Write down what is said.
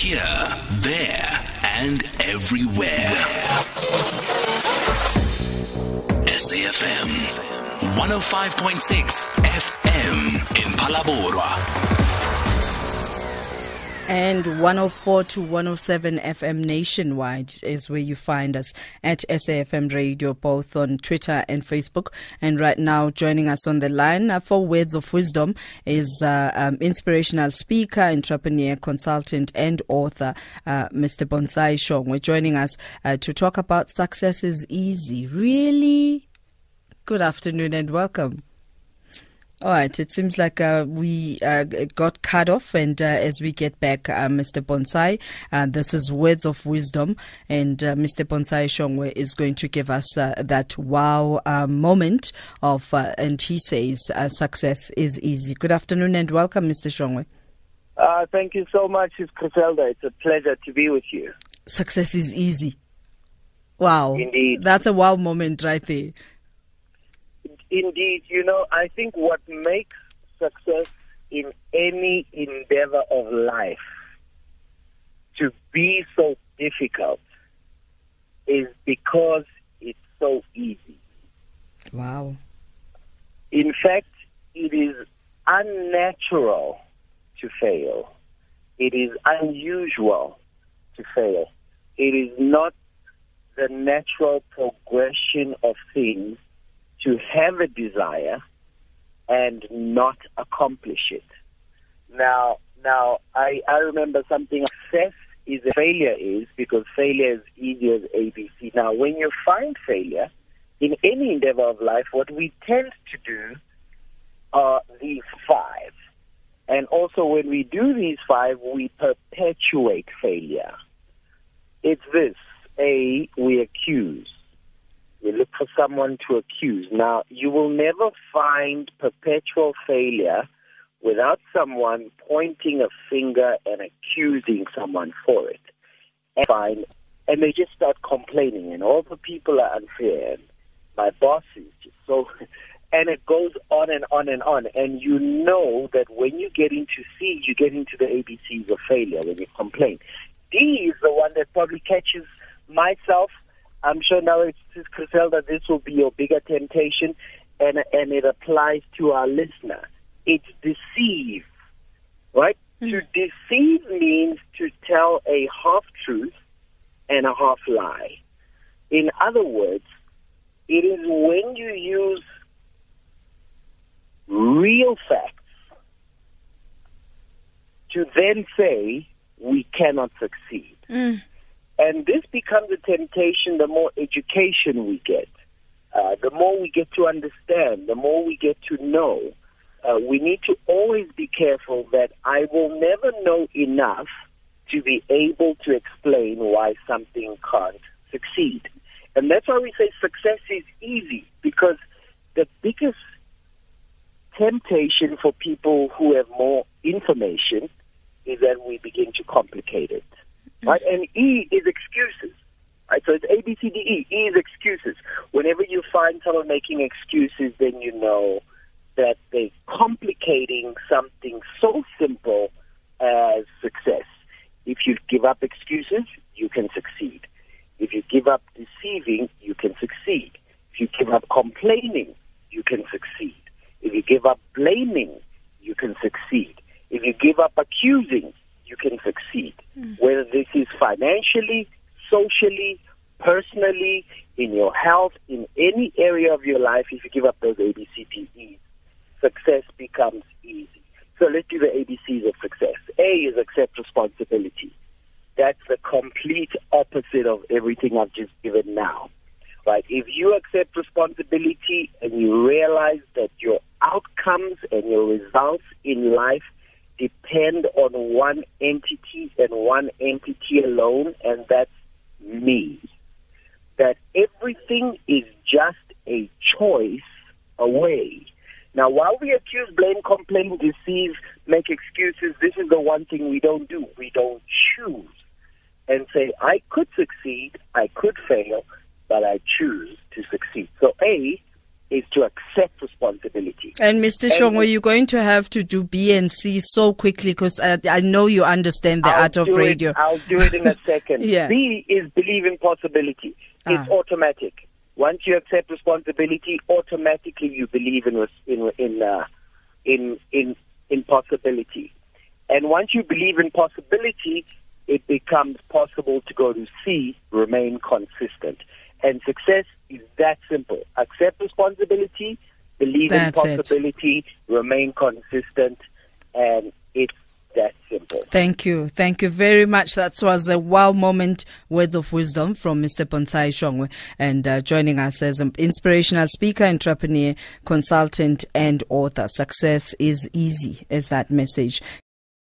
Here, there, and everywhere. SAFM 105.6 FM in Palabora. And 104 to 107 FM nationwide is where you find us at SAFM Radio, both on Twitter and Facebook. And right now, joining us on the line uh, for Words of Wisdom is uh, um, inspirational speaker, entrepreneur, consultant, and author, uh, Mr. Bonsai Shong. We're joining us uh, to talk about success is easy. Really? Good afternoon and welcome. All right. It seems like uh, we uh, got cut off, and uh, as we get back, uh, Mr. Bonsai, uh, this is words of wisdom, and uh, Mr. Bonsai Shongwe is going to give us that wow moment of, and he says, success is easy. Good afternoon and welcome, Mr. Shongwe. thank you so much, it's Griselda. It's a pleasure to be with you. Success is easy. Wow. Indeed. That's a wow moment right there. Indeed, you know, I think what makes success in any endeavor of life to be so difficult is because it's so easy. Wow. In fact, it is unnatural to fail. It is unusual to fail. It is not the natural progression of things to have a desire and not accomplish it. Now, now I, I remember something success is a failure is because failure is easy as ABC. Now, when you find failure in any endeavor of life, what we tend to do are these five. And also, when we do these five, we perpetuate failure. It's this A, we accuse. For someone to accuse. Now, you will never find perpetual failure without someone pointing a finger and accusing someone for it. And fine, and they just start complaining, and all the people are unfair. And my boss is just so, and it goes on and on and on. And you know that when you get into C, you get into the ABCs of failure when you complain. D is the one that probably catches myself I'm sure now it's Griselda, this will be your bigger temptation, and and it applies to our listener. It's deceive, right? Mm-hmm. To deceive means to tell a half truth and a half lie. In other words, it is when you use real facts to then say we cannot succeed. Mm. And this becomes a temptation the more education we get. Uh, the more we get to understand, the more we get to know. Uh, we need to always be careful that I will never know enough to be able to explain why something can't succeed. And that's why we say success is easy, because the biggest temptation for people who have more information is that we begin to complicate it right? And E is excuses. Right, so it's A, B, C, D, E. E is excuses. Whenever you find someone making excuses, then you know that they're complicating something so simple as success. If you give up excuses, you can succeed. If you give up deceiving, you can succeed. If you give up complaining, you can succeed. If you give up blaming, you can succeed. If you give up accusing, you can succeed. Mm. Whether this is financially, socially, personally, in your health, in any area of your life, if you give up those ABCDEs, success becomes easy. So let's do the ABCs of success. A is accept responsibility. That's the complete opposite of everything I've just given now. Right? If you accept responsibility and you realize that your outcomes and your results in life depend on one entity and one entity alone, and that's me. That everything is just a choice away. Now, while we accuse, blame, complain, deceive, make excuses, this is the one thing we don't do. We don't choose and say, I could succeed, I could fail, but I choose to succeed. So, A, is to accept responsibility. And Mr. Shong, are you going to have to do B and C so quickly? Because I, I, know you understand the I'll art of radio. It, I'll do it in a second. yeah. B is believe in possibility. It's ah. automatic. Once you accept responsibility, automatically you believe in in in uh, in, in in possibility. And once you believe in possibility, it becomes possible to go to C, remain consistent. And success that simple. Accept responsibility, believe That's in possibility, it. remain consistent, and it's that simple. Thank you. Thank you very much. That was a wow moment, words of wisdom from Mr. Bonsai Shongwe, and uh, joining us as an inspirational speaker, entrepreneur, consultant, and author. Success is easy, is that message.